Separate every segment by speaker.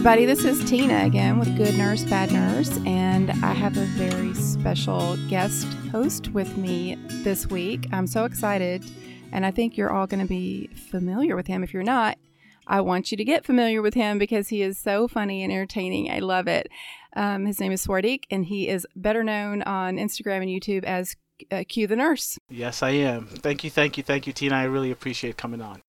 Speaker 1: Everybody, this is Tina again with Good Nurse, Bad Nurse, and I have a very special guest host with me this week. I'm so excited, and I think you're all going to be familiar with him. If you're not, I want you to get familiar with him because he is so funny and entertaining. I love it. Um, his name is Swardik, and he is better known on Instagram and YouTube as uh, Q the Nurse.
Speaker 2: Yes, I am. Thank you, thank you, thank you, Tina. I really appreciate coming on.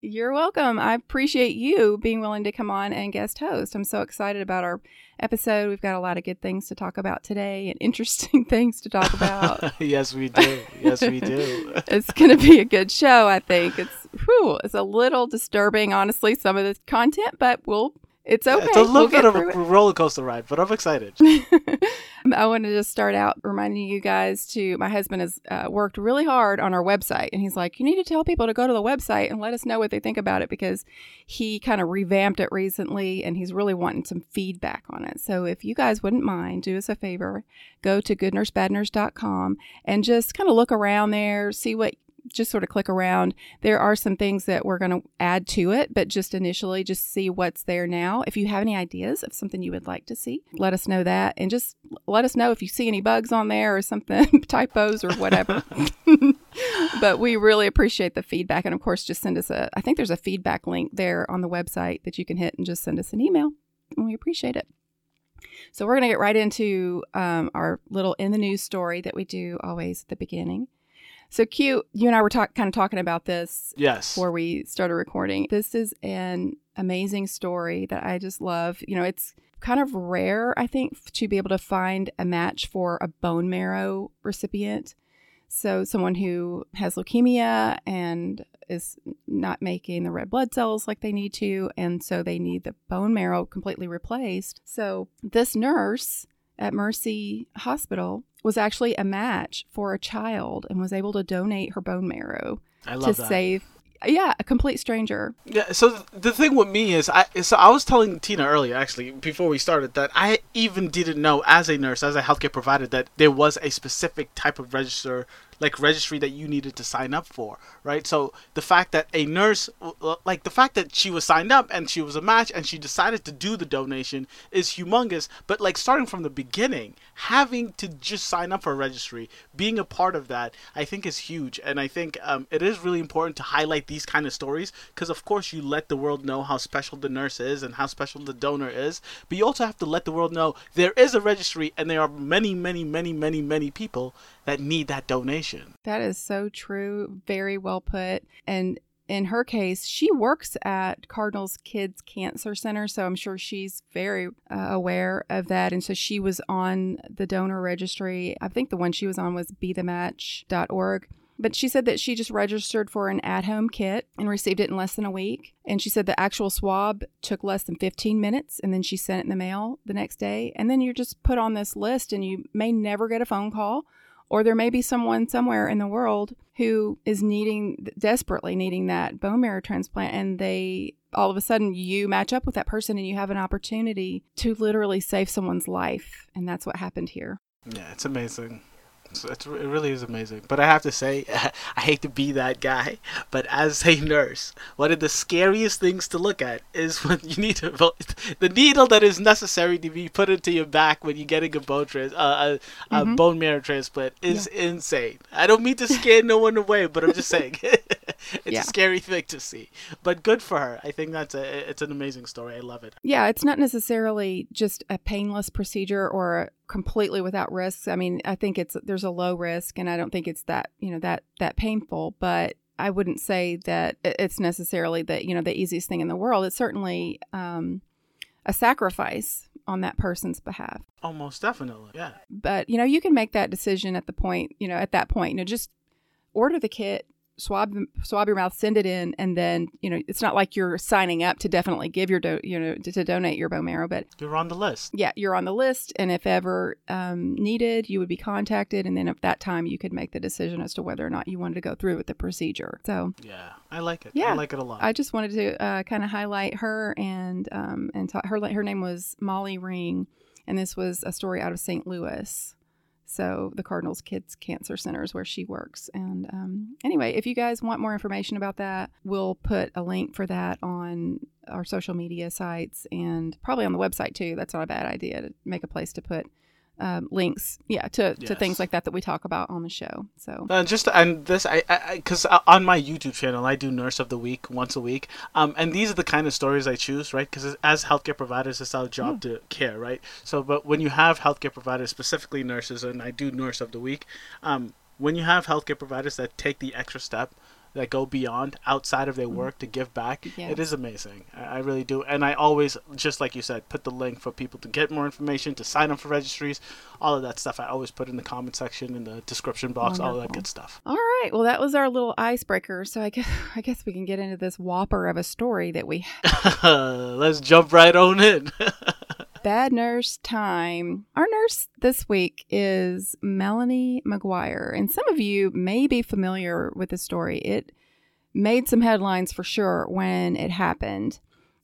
Speaker 1: You're welcome. I appreciate you being willing to come on and guest host. I'm so excited about our episode. We've got a lot of good things to talk about today and interesting things to talk about.
Speaker 2: yes, we do. Yes, we do.
Speaker 1: it's going to be a good show, I think. It's whew, it's a little disturbing, honestly, some of the content, but we'll it's okay.
Speaker 2: Yeah, it's a little
Speaker 1: we'll
Speaker 2: bit of a roller coaster ride, but I'm excited.
Speaker 1: I want to just start out reminding you guys to my husband has uh, worked really hard on our website, and he's like, you need to tell people to go to the website and let us know what they think about it because he kind of revamped it recently, and he's really wanting some feedback on it. So if you guys wouldn't mind, do us a favor, go to goodnursebadnurse.com and just kind of look around there, see what just sort of click around. There are some things that we're going to add to it, but just initially, just see what's there now. If you have any ideas of something you would like to see, let us know that. And just let us know if you see any bugs on there or something, typos or whatever. but we really appreciate the feedback. And of course, just send us a, I think there's a feedback link there on the website that you can hit and just send us an email. And we appreciate it. So we're going to get right into um, our little in the news story that we do always at the beginning. So cute. You and I were talk, kind of talking about this
Speaker 2: yes.
Speaker 1: before we started recording. This is an amazing story that I just love. You know, it's kind of rare, I think, to be able to find a match for a bone marrow recipient. So, someone who has leukemia and is not making the red blood cells like they need to, and so they need the bone marrow completely replaced. So, this nurse at Mercy Hospital was actually a match for a child and was able to donate her bone marrow
Speaker 2: to
Speaker 1: that. save yeah, a complete stranger.
Speaker 2: Yeah. So the thing with me is, I so I was telling Tina earlier, actually, before we started, that I even didn't know, as a nurse, as a healthcare provider, that there was a specific type of register like registry that you needed to sign up for, right? So the fact that a nurse, like the fact that she was signed up and she was a match and she decided to do the donation is humongous. But like starting from the beginning, having to just sign up for a registry, being a part of that, I think is huge. And I think um, it is really important to highlight these kind of stories because, of course, you let the world know how special the nurse is and how special the donor is. But you also have to let the world know there is a registry and there are many, many, many, many, many people that need that donation.
Speaker 1: That is so true. Very well put. And in her case, she works at Cardinals Kids Cancer Center, so I'm sure she's very uh, aware of that. And so she was on the donor registry. I think the one she was on was bethematch.org. But she said that she just registered for an at home kit and received it in less than a week. And she said the actual swab took less than 15 minutes and then she sent it in the mail the next day. And then you're just put on this list and you may never get a phone call or there may be someone somewhere in the world who is needing, desperately needing that bone marrow transplant, and they all of a sudden you match up with that person and you have an opportunity to literally save someone's life. And that's what happened here.
Speaker 2: Yeah, it's amazing. It's, it's, it really is amazing. But I have to say, I hate to be that guy, but as a nurse, one of the scariest things to look at is when you need to the needle that is necessary to be put into your back when you're getting a bone trans, uh, a, a mm-hmm. bone marrow transplant is yeah. insane. I don't mean to scare no one away, but I'm just saying. it's yeah. a scary thing to see, but good for her. I think that's a it's an amazing story. I love it.
Speaker 1: Yeah, it's not necessarily just a painless procedure or completely without risks. I mean, I think it's there's a low risk, and I don't think it's that you know that that painful, but. I wouldn't say that it's necessarily the you know the easiest thing in the world. It's certainly um, a sacrifice on that person's behalf.
Speaker 2: Almost definitely, yeah.
Speaker 1: But you know, you can make that decision at the point, you know, at that point, you know, just order the kit, swab swab your mouth, send it in, and then you know it's not like you're signing up to definitely give your do, you know to, to, donate your bone marrow, but
Speaker 2: you're on the list.
Speaker 1: Yeah, you're on the list, and if ever um, needed, you would be contacted, and then at that time you could make the decision as to whether or not you wanted to go through with the procedure. So
Speaker 2: yeah, I like it. Yeah, I like it a lot.
Speaker 1: I just wanted to uh, kind of highlight her and um, and ta- her her name was Molly Ring, and this was a story out of St. Louis. So the Cardinals Kids Cancer Center is where she works. And um, anyway, if you guys want more information about that, we'll put a link for that on our social media sites and probably on the website too. That's not a bad idea to make a place to put um, links, yeah, to, to things like that that we talk about on the show. So
Speaker 2: Uh, just and this, I, I, because on my YouTube channel, I do Nurse of the Week once a week. Um, and these are the kind of stories I choose, right? Because as healthcare providers, it's our job to care, right? So, but when you have healthcare providers, specifically nurses, and I do Nurse of the Week, um, when you have healthcare providers that take the extra step, that go beyond outside of their mm-hmm. work to give back,
Speaker 1: Yeah.
Speaker 2: it is amazing. I, really do. And I always, just like you said, put the link for people to get more information, to sign up for registries, all of that stuff. I always put in the comment section, in the description box, all of that good stuff.
Speaker 1: All right. Well, that was our little icebreaker. So I guess I guess we can get into this whopper of a story that we
Speaker 2: Let's jump right on in.
Speaker 1: bad nurse time. Our nurse this week is Melanie McGuire, and some of you may be familiar with the story. It made some headlines for sure when it happened.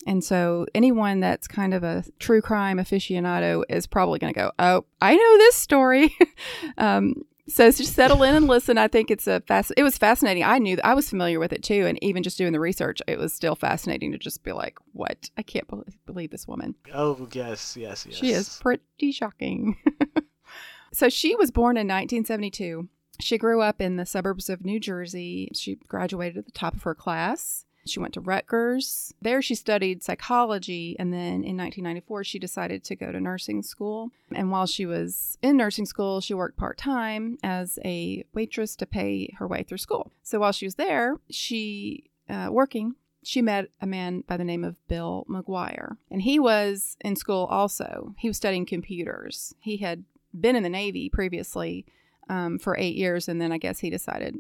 Speaker 1: And so anyone that's kind of a true crime aficionado is probably going to go, "Oh, I know this story." um, so just settle in and listen. I think it's a fast. It was fascinating. I knew I was familiar with it too, and even just doing the research, it was still fascinating to just be like, "What? I can't bel- believe this woman."
Speaker 2: oh yes, yes, yes.
Speaker 1: She is pretty shocking. so she was born in 1972. She grew up in the suburbs of New Jersey. She graduated at the top of her class. She went to Rutgers. There she studied psychology and then in 1994 she decided to go to nursing school. And while she was in nursing school, she worked part-time as a waitress to pay her way through school. So while she was there, she uh, working she met a man by the name of Bill McGuire. And he was in school also. He was studying computers. He had been in the Navy previously um, for eight years, and then I guess he decided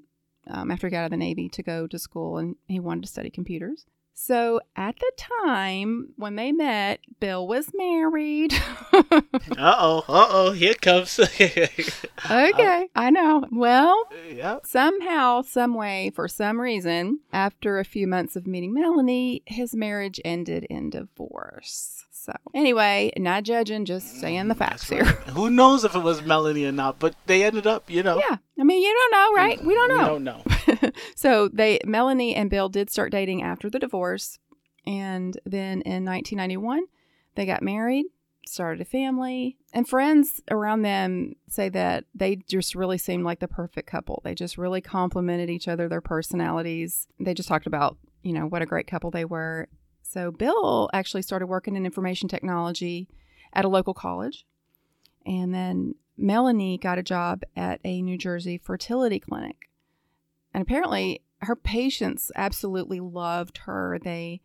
Speaker 1: um, after he got out of the Navy to go to school and he wanted to study computers. So at the time when they met, Bill was married.
Speaker 2: Uh oh, uh oh, here it comes.
Speaker 1: okay, I know. Well,
Speaker 2: yep.
Speaker 1: Somehow, some way, for some reason, after a few months of meeting Melanie, his marriage ended in divorce. So, anyway, not judging, just saying the facts
Speaker 2: That's
Speaker 1: here.
Speaker 2: Who knows if it was Melanie or not? But they ended up, you know.
Speaker 1: Yeah, I mean, you don't know, right? We don't
Speaker 2: We
Speaker 1: know.
Speaker 2: don't know.
Speaker 1: so they, Melanie and Bill did start dating after the divorce, and then in 1991, they got married, started a family, and friends around them say that they just really seemed like the perfect couple. They just really complemented each other, their personalities. They just talked about, you know, what a great couple they were. So Bill actually started working in information technology at a local college, and then Melanie got a job at a New Jersey fertility clinic. And apparently, her patients absolutely loved her. They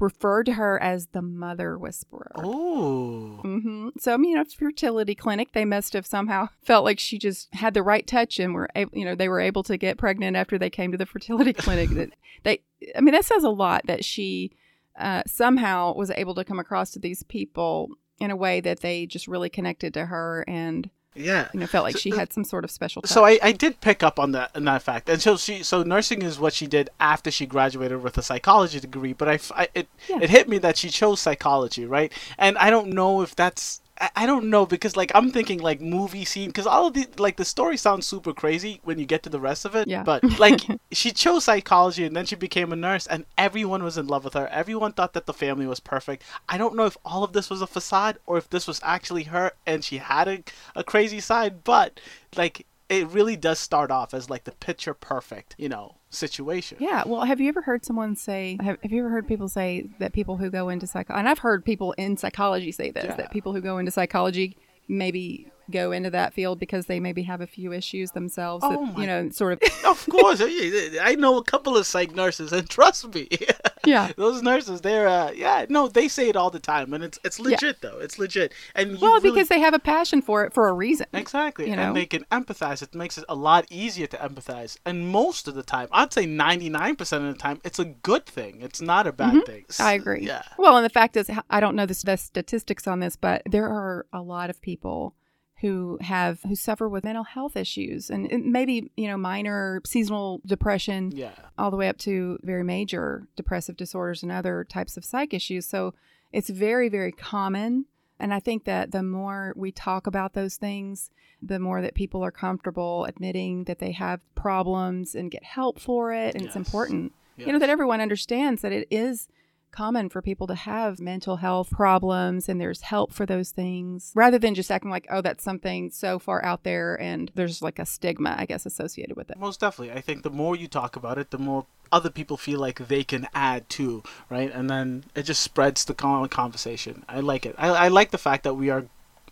Speaker 1: referred to her as the mother whisperer.
Speaker 2: Oh.
Speaker 1: hmm So, I mean, you know, fertility clinic, they must have somehow felt like she just had the right touch and were, able, you know, they were able to get pregnant after they came to the fertility clinic. that they, I mean, that says a lot that she uh, somehow was able to come across to these people in a way that they just really connected to her and,
Speaker 2: Yeah.
Speaker 1: you know, felt like
Speaker 2: So-
Speaker 1: she uh, had some sort of special touch.
Speaker 2: So I, I did pick up on that on that fact, and so she so nursing is what she did after she graduated with a psychology degree. But I, I- it
Speaker 1: Yeah.
Speaker 2: it hit me that she chose psychology, right? And I don't know if that's I, don't know because like I'm thinking like movie scene because all of the like the story sounds super crazy when you get to the rest of it.
Speaker 1: Yeah.
Speaker 2: But like she chose psychology and then she became a nurse and everyone was in love with her. Everyone thought that the family was perfect. I don't know if all of this was a facade or if this was actually her and she had a, a crazy side, but like it really does start off as like the picture perfect, you know, situation.
Speaker 1: Yeah. Well, have you ever heard someone say, have, have you ever heard people say that people who go into psychology, and I've heard people in psychology say this,
Speaker 2: Yeah.
Speaker 1: that people who go into psychology maybe go into that field because they maybe have a few issues themselves
Speaker 2: Oh
Speaker 1: that, you know, sort of,
Speaker 2: Of course, I know a couple of psych nurses, and trust me,
Speaker 1: yeah.
Speaker 2: those nurses, they're uh, yeah, no, they say it all the time, and it's it's legit though, it's legit, and
Speaker 1: Well,
Speaker 2: really-
Speaker 1: because they have a passion for it for a reason.
Speaker 2: Exactly,
Speaker 1: you know?
Speaker 2: and they can empathize. It makes it a lot easier to empathize, and most of the time, I'd say ninety-nine percent of the time, it's a good thing. It's not a bad thing.
Speaker 1: Mm-hmm. I agree.
Speaker 2: Yeah.
Speaker 1: Well, and the fact is, I don't know the, the statistics on this, but there are a lot of people who have who suffer with mental health issues and and maybe you know minor seasonal depression
Speaker 2: Yeah.
Speaker 1: all the way up to very major depressive disorders and other types of psych issues. So it's very, very common. And I think that the more we talk about those things, the more that people are comfortable admitting that they have problems and get help for it. And it's
Speaker 2: Yes.
Speaker 1: important, you know, that everyone understands that it is common for people to have mental health problems and there's help for those things rather than just acting like, oh, that's something so far out there and there's like a stigma, I guess, associated with it.
Speaker 2: Most definitely. I think the more you talk about it, the more other people feel like they can add to, right? And then it just spreads the conversation. I like it. I, I like the fact that we are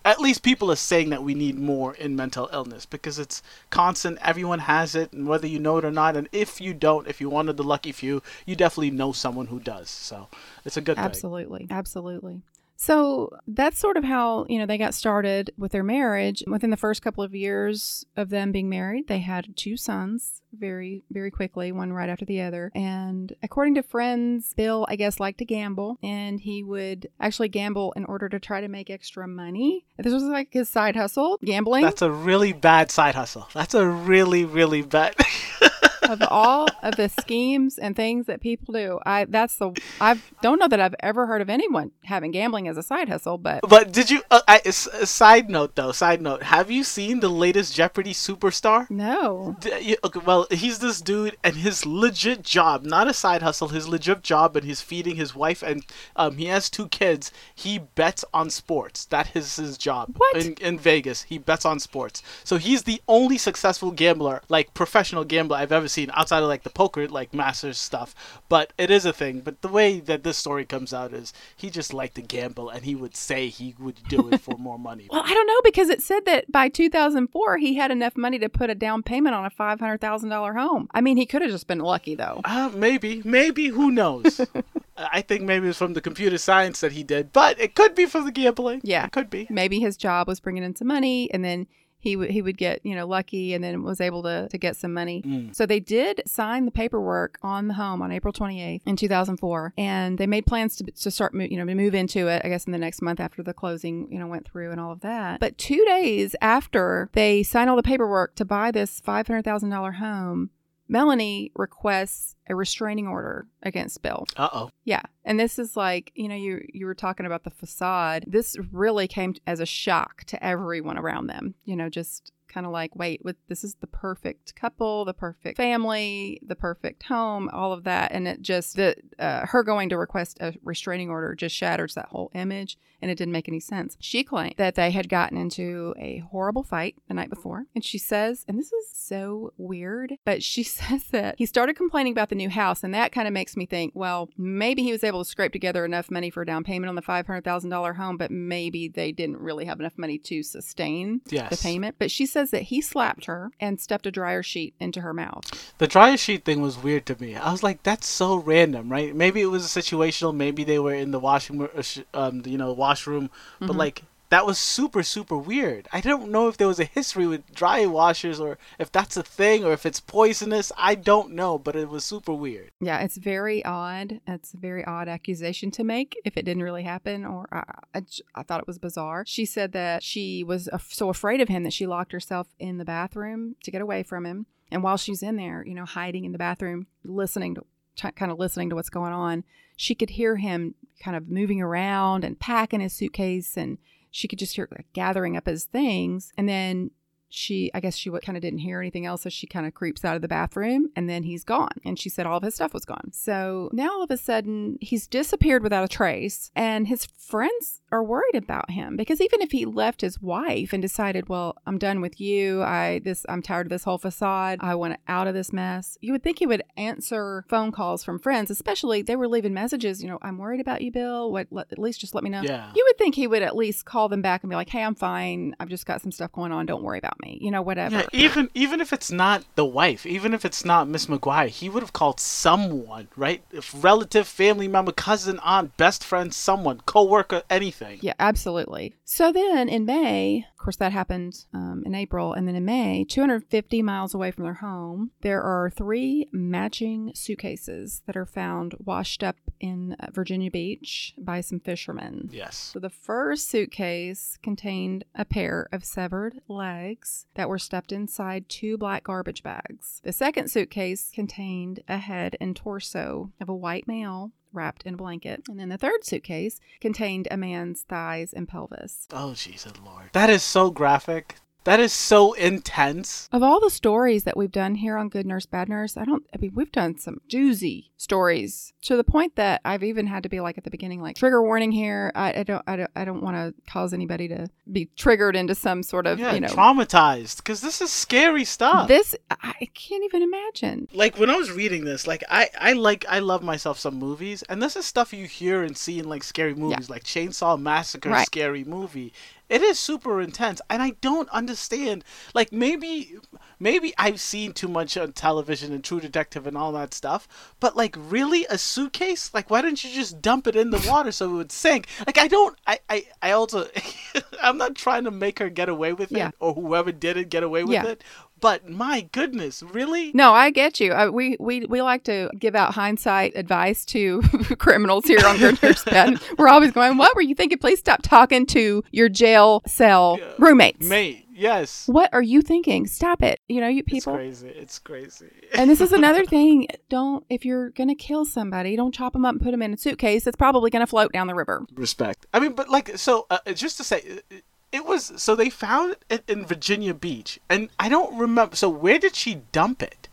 Speaker 2: at least people are saying that we need more in mental illness because it's constant. Everyone has it, and whether you know it or not. And if you don't, if one of the lucky few, you definitely know someone who does. So it's a good thing.
Speaker 1: absolutely,
Speaker 2: thing.
Speaker 1: Absolutely. So that's sort of how, you know, they got started with their marriage. Within the first couple of years of them being married, they had two sons very, very quickly, one right after the other. And according to friends, Bill, I guess, liked to gamble and he would actually gamble in order to try to make extra money. This was like his side hustle, gambling.
Speaker 2: That's a really bad side hustle. That's a really, really bad.
Speaker 1: of all of the schemes and things that people do. I that's the I don't know that I've ever heard of anyone having gambling as a side hustle, but
Speaker 2: but did you? Uh, I, side note though, side note. Have you seen the latest Jeopardy superstar?
Speaker 1: No.
Speaker 2: D- okay, well, he's this dude, and his legit job, not a side hustle, his legit job, and he's feeding his wife, and um, he has two kids. He bets on sports. That is his job.
Speaker 1: What?
Speaker 2: In, in Vegas, he bets on sports. So he's the only successful gambler, like professional gambler I've ever seen seen outside of like the poker like masters stuff but it is a thing. But the way that this story comes out is he just liked to gamble and he would say he would do it for more money.
Speaker 1: Well i don't know because it said that by 2004 he had enough money to put a down payment on a $500000 home. I mean he could have just been lucky though.
Speaker 2: Uh, maybe. Maybe. Who knows? I think maybe it's from the computer science that he did, but it could be from the gambling.
Speaker 1: Yeah,
Speaker 2: it could be.
Speaker 1: Maybe his job was bringing in some money, and then he would he would get you know lucky and then was able to to get some money. Mm. So they did sign the paperwork on the home on April 28th in 2004, and they made plans to to start you know to move into it. I guess in the next month after the closing you know went through and all of that. But two days after they signed all the paperwork to buy this five hundred thousand dollar home, Melanie requests a restraining order against Bill.
Speaker 2: Uh oh.
Speaker 1: Yeah, and this is like you know you you were talking about the facade. This really came as a shock to everyone around them. You know, just kind of like, wait, with this is the perfect couple, the perfect family, the perfect home, all of that, and it just the uh, her going to request a restraining order just shatters that whole image, and it didn't make any sense. She claimed that they had gotten into a horrible fight the night before, and she says, and this is so weird, but she says that he started complaining about the new house, and that kind of makes me think, well, maybe he was able to scrape together enough money for a down payment on the five hundred thousand dollar home, but maybe they didn't really have enough money to sustain
Speaker 2: yes.
Speaker 1: the payment. But she says says that he slapped her and stuffed a dryer sheet into her mouth.
Speaker 2: The dryer sheet thing was weird to me. I was like, that's so random, right? Maybe it was a situational. Maybe they were in the washing, uh, um, you know, washroom, but mm-hmm. like that was super super weird. I don't know if there was a history with dry washers or if that's a thing or if it's poisonous. I don't know, but it was super weird.
Speaker 1: Yeah, it's very odd. It's a very odd accusation to make if it didn't really happen or uh, I, I, I thought it was bizarre. She said that she was so afraid of him that she locked herself in the bathroom to get away from him. And while she's in there, you know, hiding in the bathroom, listening to kind of listening to what's going on, she could hear him kind of moving around and packing his suitcase and she could just hear like, gathering up his things. And then she, I guess she kind of didn't hear anything else. So she kind of creeps out of the bathroom and then he's gone. And she said all of his stuff was gone. So now all of a sudden he's disappeared without a trace. And his friends are worried about him because even if he left his wife and decided, well, I'm done with you. I, this, I'm tired of this whole facade. I want out of this mess. You would think he would answer phone calls from friends, especially they were leaving messages, you know, I'm worried about you, Bill. What, let, at least just let me know.
Speaker 2: Yeah.
Speaker 1: You would think he would at least call them back and be like, hey, I'm fine. I've just got some stuff going on. Don't worry about about me, you know, whatever.
Speaker 2: Yeah, even even if it's not the wife, even if it's not Miss McGuire, he would have called someone, right? If relative, family member, cousin, aunt, best friend, someone, co-worker, anything.
Speaker 1: Yeah, absolutely. So then in May, of course, that happened um, in April, and then in May, 250 miles away from their home, there are three matching suitcases that are found washed up in Virginia Beach by some fishermen.
Speaker 2: Yes.
Speaker 1: So the first suitcase contained a pair of severed legs that were stuffed inside two black garbage bags. The second suitcase contained a head and torso of a white male wrapped in a blanket. And then the third suitcase contained a man's thighs and pelvis.
Speaker 2: Oh, Jesus Lord. That is so graphic. That is so intense.
Speaker 1: Of all the stories that we've done here on Good Nurse, Bad Nurse, I don't, I mean, we've done some juicy stories to the point that I've even had to be like at the beginning, like trigger warning here. I, I don't, I don't, I don't want to cause anybody to be triggered into some sort of,
Speaker 2: Yeah,
Speaker 1: you know,
Speaker 2: traumatized because this is scary stuff.
Speaker 1: this, I can't even imagine.
Speaker 2: like when I was reading this, like I, I like I love myself some movies, and this is stuff you hear and see in like scary movies, like Chainsaw Massacre,
Speaker 1: Right.
Speaker 2: scary movie. It is super intense, and I don't understand. Like maybe, maybe I've seen too much on television and True Detective and all that stuff, but like really a suitcase? Like why don't you just dump it in the water so it would sink? Like I don't. I I, I also I'm not trying to make her get away with
Speaker 1: Yeah.
Speaker 2: it or whoever did it get away with
Speaker 1: Yeah.
Speaker 2: it. But my goodness, really?
Speaker 1: No, I get you. Uh, we, we we like to give out hindsight advice to criminals here on Good Nurse Bad. We're always going, "What were you thinking? Please stop talking to your jail cell roommates.
Speaker 2: Mate, yes.
Speaker 1: What are you thinking? Stop it. You know, you people.
Speaker 2: It's crazy. It's crazy.
Speaker 1: and this is another thing. Don't if you're gonna kill somebody, don't chop them up and put them in a suitcase. It's probably gonna float down the river.
Speaker 2: Respect. I mean, but like, so uh, just to say, uh, it was so they found it in Virginia Beach, and I don't remember. So where did she dump it?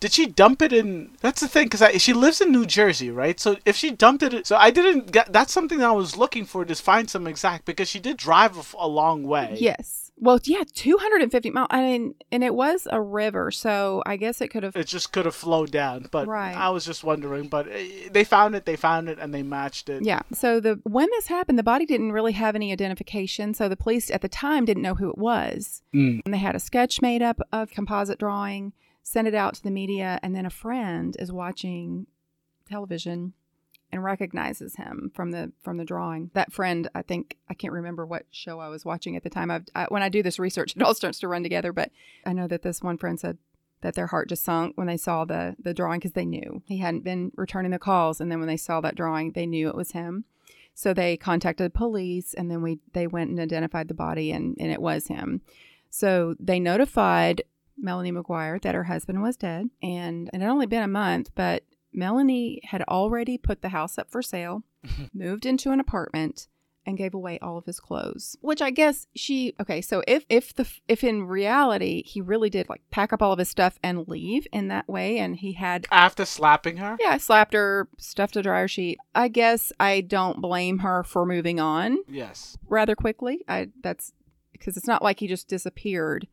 Speaker 2: Did she dump it in? That's the thing, because she lives in New Jersey, right? So if she dumped it, so I didn't get. That's something that I was looking for to find some exact because she did drive a long way.
Speaker 1: Yes. Well, yeah, 250 miles. I mean, and it was a river, so I guess it could have.
Speaker 2: It just could have flowed down, but
Speaker 1: Right.
Speaker 2: I was just wondering. But uh, they found it, they found it, and they matched it.
Speaker 1: Yeah. So the when this happened, the body didn't really have any identification. So the police at the time didn't know who it was.
Speaker 2: Mm.
Speaker 1: And they had a sketch made up of composite drawing, sent it out to the media, and then a friend is watching television and recognizes him from the from the drawing. That friend, I think I can't remember what show I was watching at the time. I've, I, when I do this research, it all starts to run together. But I know that this one friend said that their heart just sunk when they saw the the drawing because they knew he hadn't been returning the calls, and then when they saw that drawing, they knew it was him. So they contacted police, and then we they went and identified the body, and and it was him. So they notified Melanie McGuire that her husband was dead, and it had only been a month, but Melanie had already put the house up for sale, moved into an apartment, and gave away all of his clothes. Which I guess she okay. So if if the if in reality he really did like pack up all of his stuff and leave in that way, and he had
Speaker 2: After slapping her,
Speaker 1: yeah slapped her, stuffed a dryer sheet. I guess I don't blame her for moving on
Speaker 2: yes.
Speaker 1: rather quickly. I that's because it's not like he just disappeared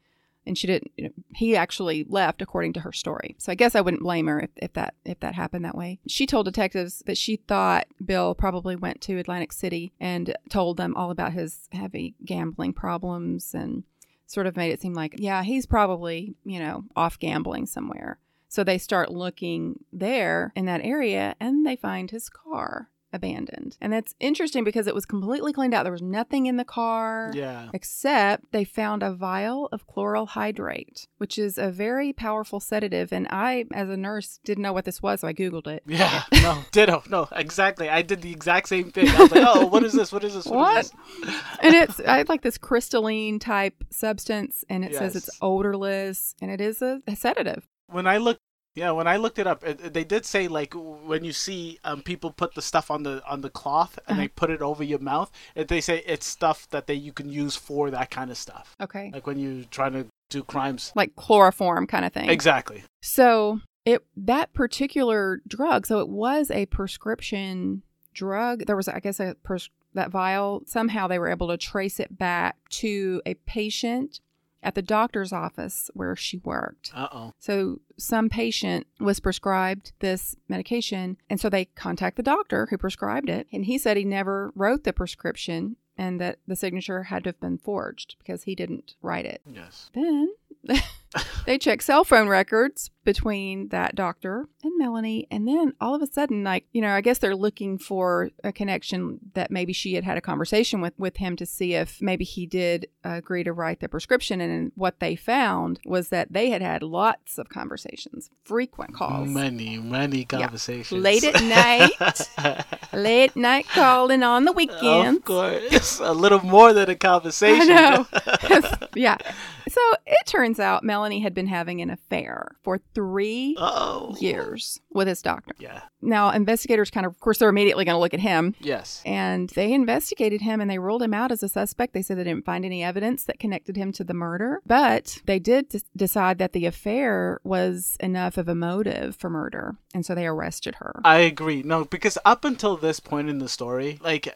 Speaker 1: and she didn't you know, he actually left according to her story. So I guess I wouldn't blame her if, if that if that happened that way. She told detectives that she thought Bill probably went to Atlantic City and told them all about his heavy gambling problems and sort of made it seem like yeah, he's probably, you know, off gambling somewhere. So they start looking there in that area and they find his car abandoned. And that's interesting because it was completely cleaned out. There was nothing in the car.
Speaker 2: Yeah.
Speaker 1: Except they found a vial of chloral hydrate, which is a very powerful sedative. And I, as a nurse, didn't know what this was, so I Googled it.
Speaker 2: Yeah, no, ditto, no, exactly. I did the exact same thing. I was like, oh, what is this? What is this?
Speaker 1: What?
Speaker 2: is this?
Speaker 1: And it's I like this crystalline type substance, and it says it's odorless, and it is a, a sedative.
Speaker 2: When I looked, yeah, when I looked it up, it, they did say like when you see um, people put the stuff on the on the cloth and they put it over your mouth, it, they say it's stuff that they you can use for that kind of stuff,
Speaker 1: Okay.
Speaker 2: like when you're trying to do crimes.
Speaker 1: Like chloroform kind of thing.
Speaker 2: Exactly.
Speaker 1: So it that particular drug, so it was a prescription drug. There was, I guess, a pres- that vial. Somehow they were able to trace it back to a patient at the doctor's office where she worked.
Speaker 2: Uh oh.
Speaker 1: So some patient was prescribed this medication, and so they contact the doctor who prescribed it, and he said he never wrote the prescription and that the signature had to have been forged because he didn't write it.
Speaker 2: Yes.
Speaker 1: Then they check cell phone records between that doctor and Melanie. And then all of a sudden, like, you know, I guess they're looking for a connection that maybe she had had a conversation with, with him to see if maybe he did agree to write the prescription. And what they found was that they had had lots of conversations, frequent calls.
Speaker 2: Many, many conversations.
Speaker 1: Late at night, late night calling on the weekends.
Speaker 2: Of course, a little more than a conversation.
Speaker 1: I know. yeah. So it turns out Melanie had been having an affair for three
Speaker 2: Oh.
Speaker 1: years with his doctor.
Speaker 2: Yeah.
Speaker 1: Now, investigators kind of, of course, they're immediately going to look at him.
Speaker 2: Yes.
Speaker 1: And they investigated him and they ruled him out as a suspect. They said they didn't find any evidence that connected him to the murder, but they did d- decide that the affair was enough of a motive for murder. And so they arrested her.
Speaker 2: I agree. No, because up until this point in the story, like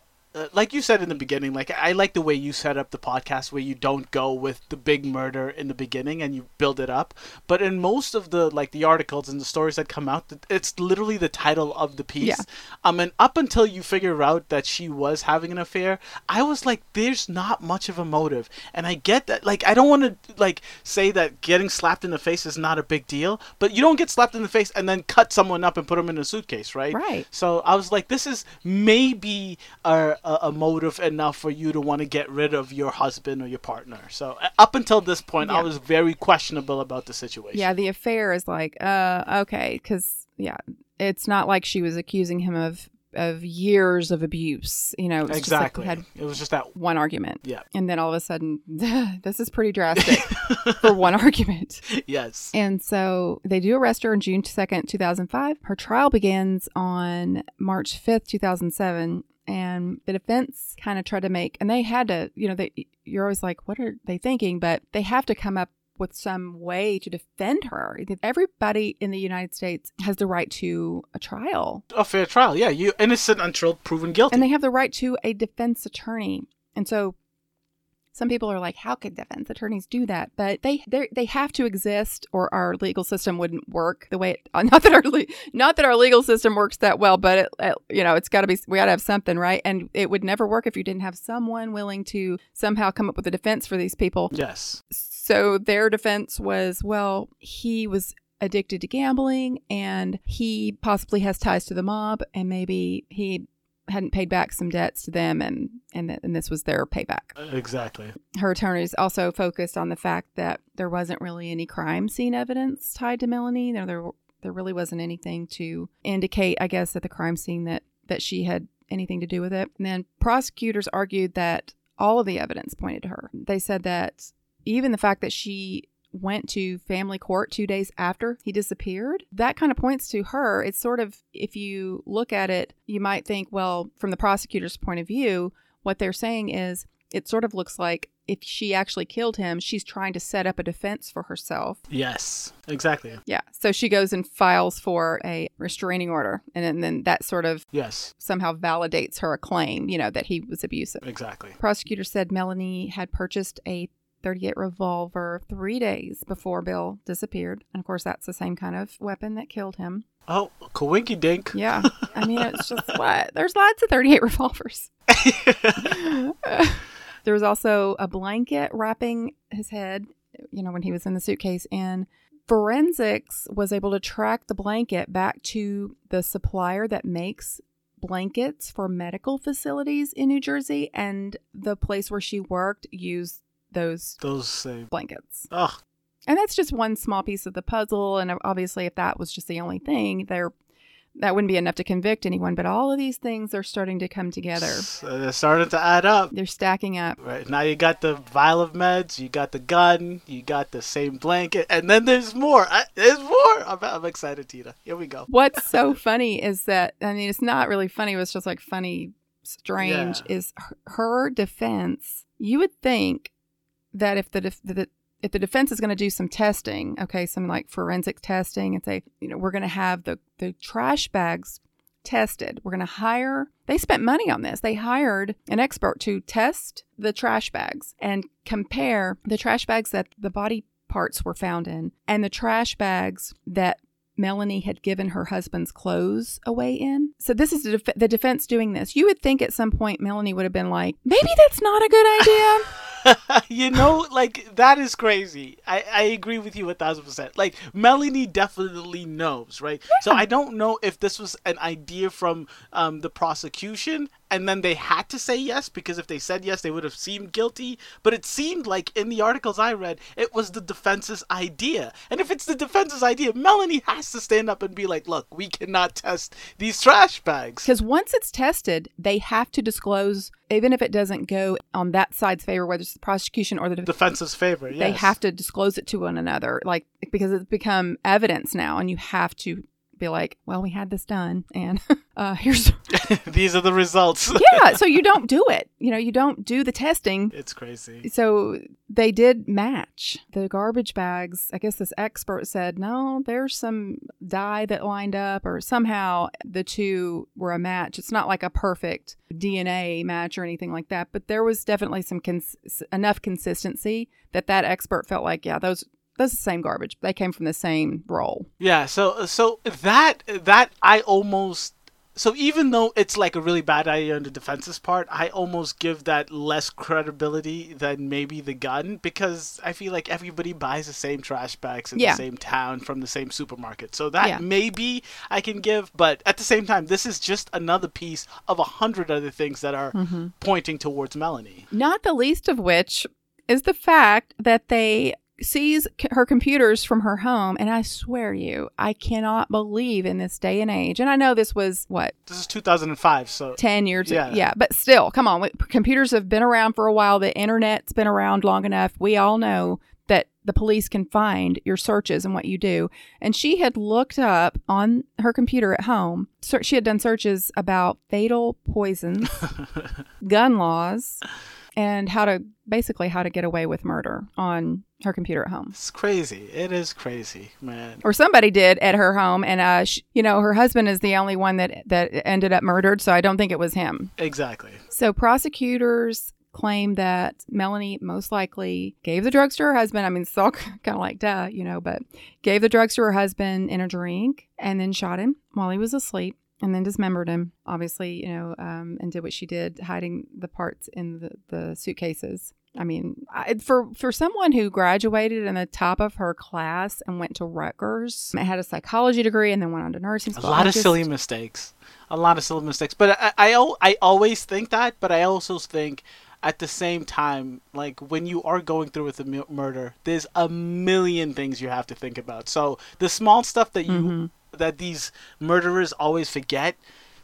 Speaker 2: like you said in the beginning, like I like the way you set up the podcast where you don't go with the big murder in the beginning and you build it up. But in most of the like the articles and the stories that come out, it's literally the title of the piece.
Speaker 1: Yeah.
Speaker 2: Um, and up until you figure out that she was having an affair, I was like, there's not much of a motive. And I get that. Like I don't want to like say that getting slapped in the face is not a big deal, but you don't get slapped in the face and then cut someone up and put them in a suitcase, right?
Speaker 1: Right.
Speaker 2: So I was like, this is maybe a, a, a motive enough for you to want to get rid of your husband or your partner. So uh, up until this point, I was very questionable about the situation.
Speaker 1: Yeah, the affair is like, uh, okay, because yeah, it's not like she was accusing him of of years of abuse. You know,
Speaker 2: exactly.
Speaker 1: Like had
Speaker 2: it was just that.
Speaker 1: one argument,
Speaker 2: Yeah.
Speaker 1: and then all of a sudden, this is pretty drastic for one argument.
Speaker 2: Yes.
Speaker 1: And so they do arrest her on June 2nd, 2005. Her trial begins on March 5th, 2007. And the defense kind of tried to make, and they had to, you know, they, you're always like, what are they thinking? But they have to come up with some way to defend her. Everybody in the United States has the right to a trial,
Speaker 2: A fair trial. Yeah. You innocent until proven guilty.
Speaker 1: and they have the right to a defense attorney. And so some people are like, how could defense attorneys do that? But they they they have to exist, or our legal system wouldn't work the way. It, not that our le- not that our legal system works that well, but it, it, you know, it's got to be. We got to have something, right? And it would never work if you didn't have someone willing to somehow come up with a defense for these people.
Speaker 2: yes.
Speaker 1: So their defense was, well, he was addicted to gambling and he possibly has ties to the mob and maybe he hadn't paid back some debts to them and and, th- and this was their payback.
Speaker 2: Exactly.
Speaker 1: Her attorneys also focused on the fact that there wasn't really any crime scene evidence tied to Melanie. There there, there really wasn't anything to indicate, I guess, at the crime scene that that she had anything to do with it. And then prosecutors argued that all of the evidence pointed to her. They said that even the fact that she went to family court two days after he disappeared, that kind of points to her. It's sort of, if you look at it, you might think, well, from the prosecutor's point of view, what they're saying is it sort of looks like if she actually killed him, she's trying to set up a defense for herself.
Speaker 2: Yes. Exactly.
Speaker 1: Yeah. So she goes and files for a restraining order. And then, then that sort of
Speaker 2: Yes.
Speaker 1: somehow validates her claim, you know, that he was abusive.
Speaker 2: Exactly.
Speaker 1: Prosecutor said Melanie had purchased a 38 revolver three days before Bill disappeared. And of course, that's the same kind of weapon that killed him.
Speaker 2: Oh, coinky dink.
Speaker 1: Yeah. I mean, it's just what? There's lots of 38 revolvers. there was also a blanket wrapping his head, you know, when he was in the suitcase. And forensics was able to track the blanket back to the supplier that makes blankets for medical facilities in New Jersey. And the place where she worked used those
Speaker 2: Those. Uh,
Speaker 1: blankets.
Speaker 2: oh,
Speaker 1: And that's just one small piece of the puzzle. And obviously, if that was just the only thing, there that wouldn't be enough to convict anyone. But all of these things are starting to come together.
Speaker 2: uh, it's starting to add up.
Speaker 1: They're stacking up.
Speaker 2: Right now, you got the vial of meds, you got the gun, you got the same blanket, and then there's more. I, there's more. I'm, I'm excited, Tina. Here we go.
Speaker 1: What's so funny is that I mean, it's not really funny. It was just like funny, strange.
Speaker 2: Yeah.
Speaker 1: Is her, her defense? You would think that if the, def- the if the defense is going to do some testing, okay, some like forensic testing, and say, you know, we're going to have the the trash bags tested. We're going to hire. They spent money on this. They hired an expert to test the trash bags and compare the trash bags that the body parts were found in and the trash bags that Melanie had given her husband's clothes away in. So this is the, def- the defense doing this. You would think at some point Melanie would have been like, maybe that's not a good idea.
Speaker 2: you know, like that is crazy. I, I agree with you a thousand percent. Like Melanie definitely knows, right? So I don't know if this was an idea from um, the prosecution and then they had to say yes because if they said yes, they would have seemed guilty. But it seemed like in the articles I read, it was the defense's idea. And if it's the defense's idea, Melanie has to stand up and be like, look, we cannot test these trash bags.
Speaker 1: Because once it's tested, they have to disclose, even if it doesn't go on that side's favor, whether it's the prosecution or the defense.
Speaker 2: Defense's favor, yes.
Speaker 1: They have to disclose it to one another, like because it's become evidence now, and you have to be like, well, we had this done, and uh, here's
Speaker 2: these are the results.
Speaker 1: yeah. So you don't do it. You know, you don't do the testing.
Speaker 2: It's crazy.
Speaker 1: So they did match the garbage bags. I guess this expert said, no, there's some dye that lined up, or somehow the two were a match. It's not like a perfect DNA match or anything like that, but there was definitely some cons- enough consistency that that expert felt like, yeah, those that's the same garbage. They came from the same roll.
Speaker 2: Yeah, so so that that I almost so even though it's like a really bad idea on the defense's part, I almost give that less credibility than maybe the gun because I feel like everybody buys the same trash bags in
Speaker 1: Yeah.
Speaker 2: the same town from the same supermarket. So that
Speaker 1: Yeah.
Speaker 2: maybe I can give, but at the same time, this is just another piece of a hundred other things that are
Speaker 1: Mm-hmm.
Speaker 2: pointing towards Melanie.
Speaker 1: Not the least of which is the fact that they seize c- her computers from her home. And I swear to you, I cannot believe in this day and age. And I know this was what
Speaker 2: This is 2005, so
Speaker 1: 10 years
Speaker 2: Yeah.
Speaker 1: yeah but still come on computers have been around for a while the internet's been around long enough we all know that the police can find your searches and what you do and she had looked up on her computer at home she had done searches about fatal poisons gun laws and how to basically how to get away with murder on her computer at home
Speaker 2: it's crazy. It is crazy, man.
Speaker 1: or somebody did at her home and uh sh- you know her husband is the only one that that ended up murdered so i don't think it was him
Speaker 2: Exactly.
Speaker 1: So prosecutors claim that Melanie most likely gave the drugs to her husband. I mean, it's all kind of like duh, you know, but gave the drugs to her husband in a drink and then shot him while he was asleep and then dismembered him, obviously, you know, um, and did what she did, hiding the parts in the, the suitcases. I mean, I, for for someone who graduated in the top of her class and went to Rutgers, had a psychology degree, and then went on to nursing school.
Speaker 2: a
Speaker 1: lot
Speaker 2: of silly mistakes a lot of silly mistakes but I, I I always think that but i also think at the same time like when you are going through with a mu- murder there's a million things you have to think about so the small stuff that you
Speaker 1: Mm-hmm.
Speaker 2: That these murderers always forget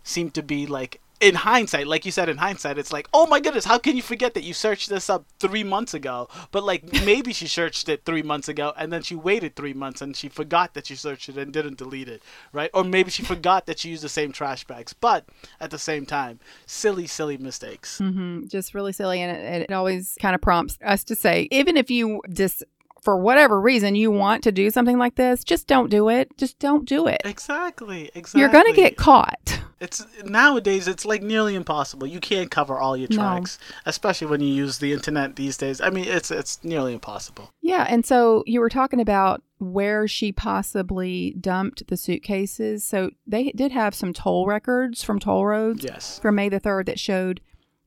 Speaker 2: seem to be like in hindsight like you said in hindsight it's like oh my goodness how can you forget that you searched this up three months ago? But like maybe she searched it three months ago and then she waited three months and she forgot that she searched it and didn't delete it right? Or maybe she forgot that she used the same trash bags. But at the same time silly silly mistakes.
Speaker 1: Hmm just really silly and it, it always kind of prompts us to say even if you just for whatever reason you want to do something like this just don't do it. Just don't do it.
Speaker 2: Exactly exactly
Speaker 1: you're gonna get caught.
Speaker 2: It's nowadays it's like nearly impossible. You can't cover all your
Speaker 1: No.
Speaker 2: tracks especially when you use the internet these days. I mean it's it's nearly impossible.
Speaker 1: Yeah and so you were talking about where she possibly dumped the suitcases. So they did have some toll records from toll roads
Speaker 2: yes.
Speaker 1: from May the 3rd that showed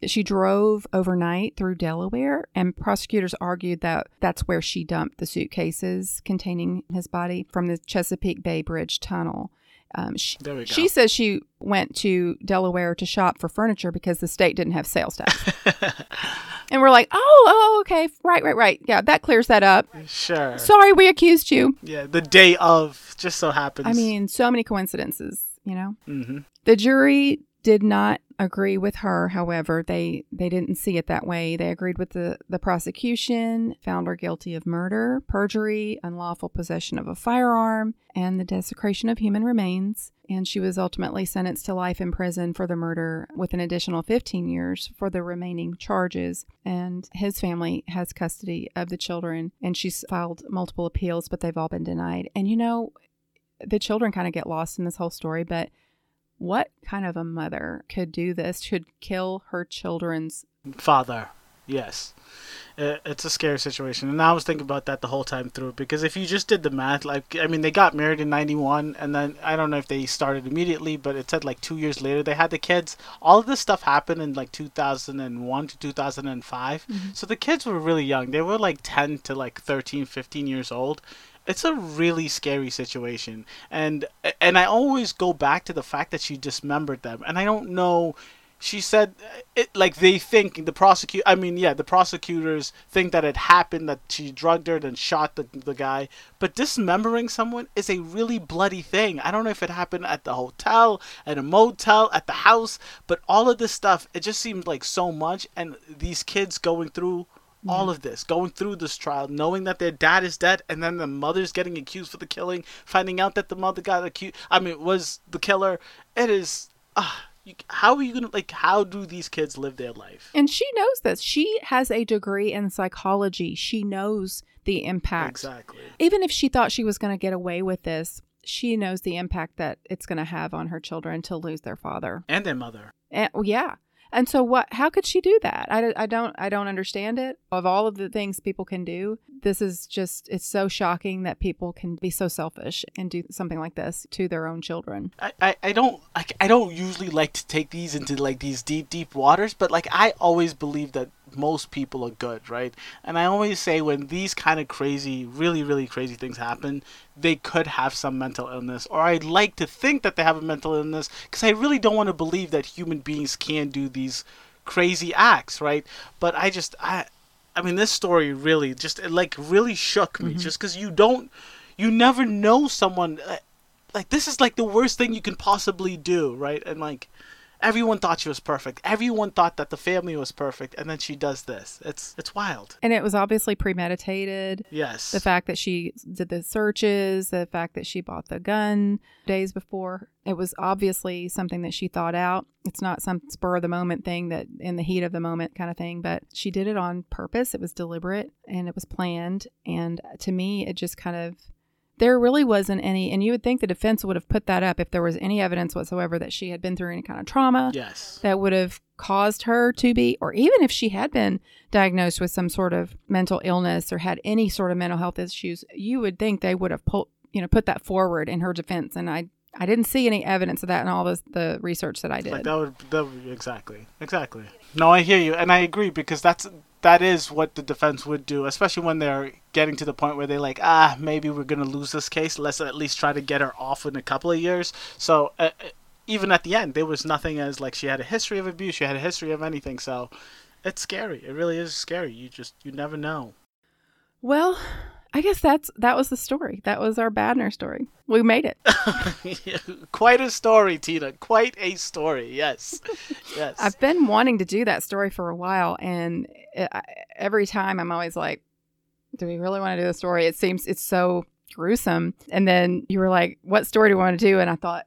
Speaker 1: she drove overnight through Delaware, and prosecutors argued that that's where she dumped the suitcases containing his body from the Chesapeake Bay Bridge tunnel. Um, she,
Speaker 2: There we go.
Speaker 1: she says she went to Delaware to shop for furniture because the state didn't have sales tax. and we're like, oh, oh, okay, right, right, right. Yeah, that clears that up.
Speaker 2: sure
Speaker 1: Sorry, we accused you.
Speaker 2: yeah the day of just so happens
Speaker 1: I mean, so many coincidences, you know?
Speaker 2: hmm
Speaker 1: The jury did not agree with her, however. They they didn't see it that way. They agreed with the, the prosecution, found her guilty of murder, perjury, unlawful possession of a firearm, and the desecration of human remains. And she was ultimately sentenced to life in prison for the murder with an additional 15 years for the remaining charges. And his family has custody of the children. And she's filed multiple appeals, but they've all been denied. And you know, the children kind of get lost in this whole story, but what kind of a mother could do this? Should kill her children's
Speaker 2: father yes. It's a scary situation and i was thinking about that the whole time through because if you just did the math like i mean they got married in 91 and then i don't know if they started immediately but it said like two years later they had the kids. All of this stuff happened in like 2001 to 2005 mm-hmm. so the kids were really young. They were like 10 to like 13 15 years old it's a really scary situation. And and i always go back to the fact that she dismembered them. And i don't know she said uh, it like they think the prosecute I mean yeah the prosecutors think that it happened that she drugged her and shot the, the guy. But dismembering someone is a really bloody thing. I don't know if it happened at the hotel at a motel at the house but all of this stuff it just seemed like so much. And these kids going through all of this going through this trial knowing that their dad is dead and then the mother's getting accused for the killing finding out that the mother got accused I mean was the killer it is uh, you, how are you gonna like how do these kids live their life
Speaker 1: And she knows this. She has a degree in psychology. She knows the impact.
Speaker 2: exactly
Speaker 1: Even if she thought she was going to get away with this, she knows the impact that it's going to have on her children to lose their father.
Speaker 2: and their mother
Speaker 1: And, well, yeah. And so what how could she do that? I, I don't I don't understand it. Of all of the things people can do, this is just it's so shocking that people can be so selfish and do something like this to their own children.
Speaker 2: I, I, I don't I, I don't usually like to take these into like these deep deep waters but like i always believe that most people are good right? And i always say when these kind of crazy really really crazy things happen they could have some mental illness. Or i'd like to think that they have a mental illness because i really don't want to believe that human beings can do these crazy acts right? But i just i i mean this story really just it like really shook me just because you don't you never know someone uh, like this is like the worst thing you can possibly do, right? And like everyone thought she was perfect. Everyone thought that the family was perfect, and then she does this. It's it's wild.
Speaker 1: And it was obviously premeditated.
Speaker 2: Yes.
Speaker 1: The fact that she did the searches, the fact that she bought the gun days before, it was obviously something that she thought out. It's not some spur of the moment thing that in the heat of the moment kind of thing, but she did it on purpose. It was deliberate and it was planned. And to me, it just kind of, there really wasn't any, and you would think the defense would have put that up if there was any evidence whatsoever that she had been through any kind of trauma
Speaker 2: yes.
Speaker 1: that would have caused her to be, or even if she had been diagnosed with some sort of mental illness or had any sort of mental health issues, you would think they would have pulled, you know, put that forward in her defense. And I, I didn't see any evidence of that in all the the research that I did.
Speaker 2: Like that would that would exactly exactly. No, I hear you, and I agree because that's that is what the defense would do, especially when they're getting to the point where they're like, ah, maybe we're gonna lose this case. Let's at least try to get her off in a couple of years. So. Uh, even at the end, there was nothing as like she had a history of abuse, she had a history of anything. So, it's scary. It really is scary. You just you never know.
Speaker 1: well, I guess that's that was the story. That was our bad nurse story. We made it.
Speaker 2: Quite a story, Tina. Quite a story. Yes, yes.
Speaker 1: I've been wanting to do that story for a while, and it, I, every time I'm always like, "Do we really want to do the story?" It seems it's so gruesome. And then you were like, "What story do we want to do?" And I thought,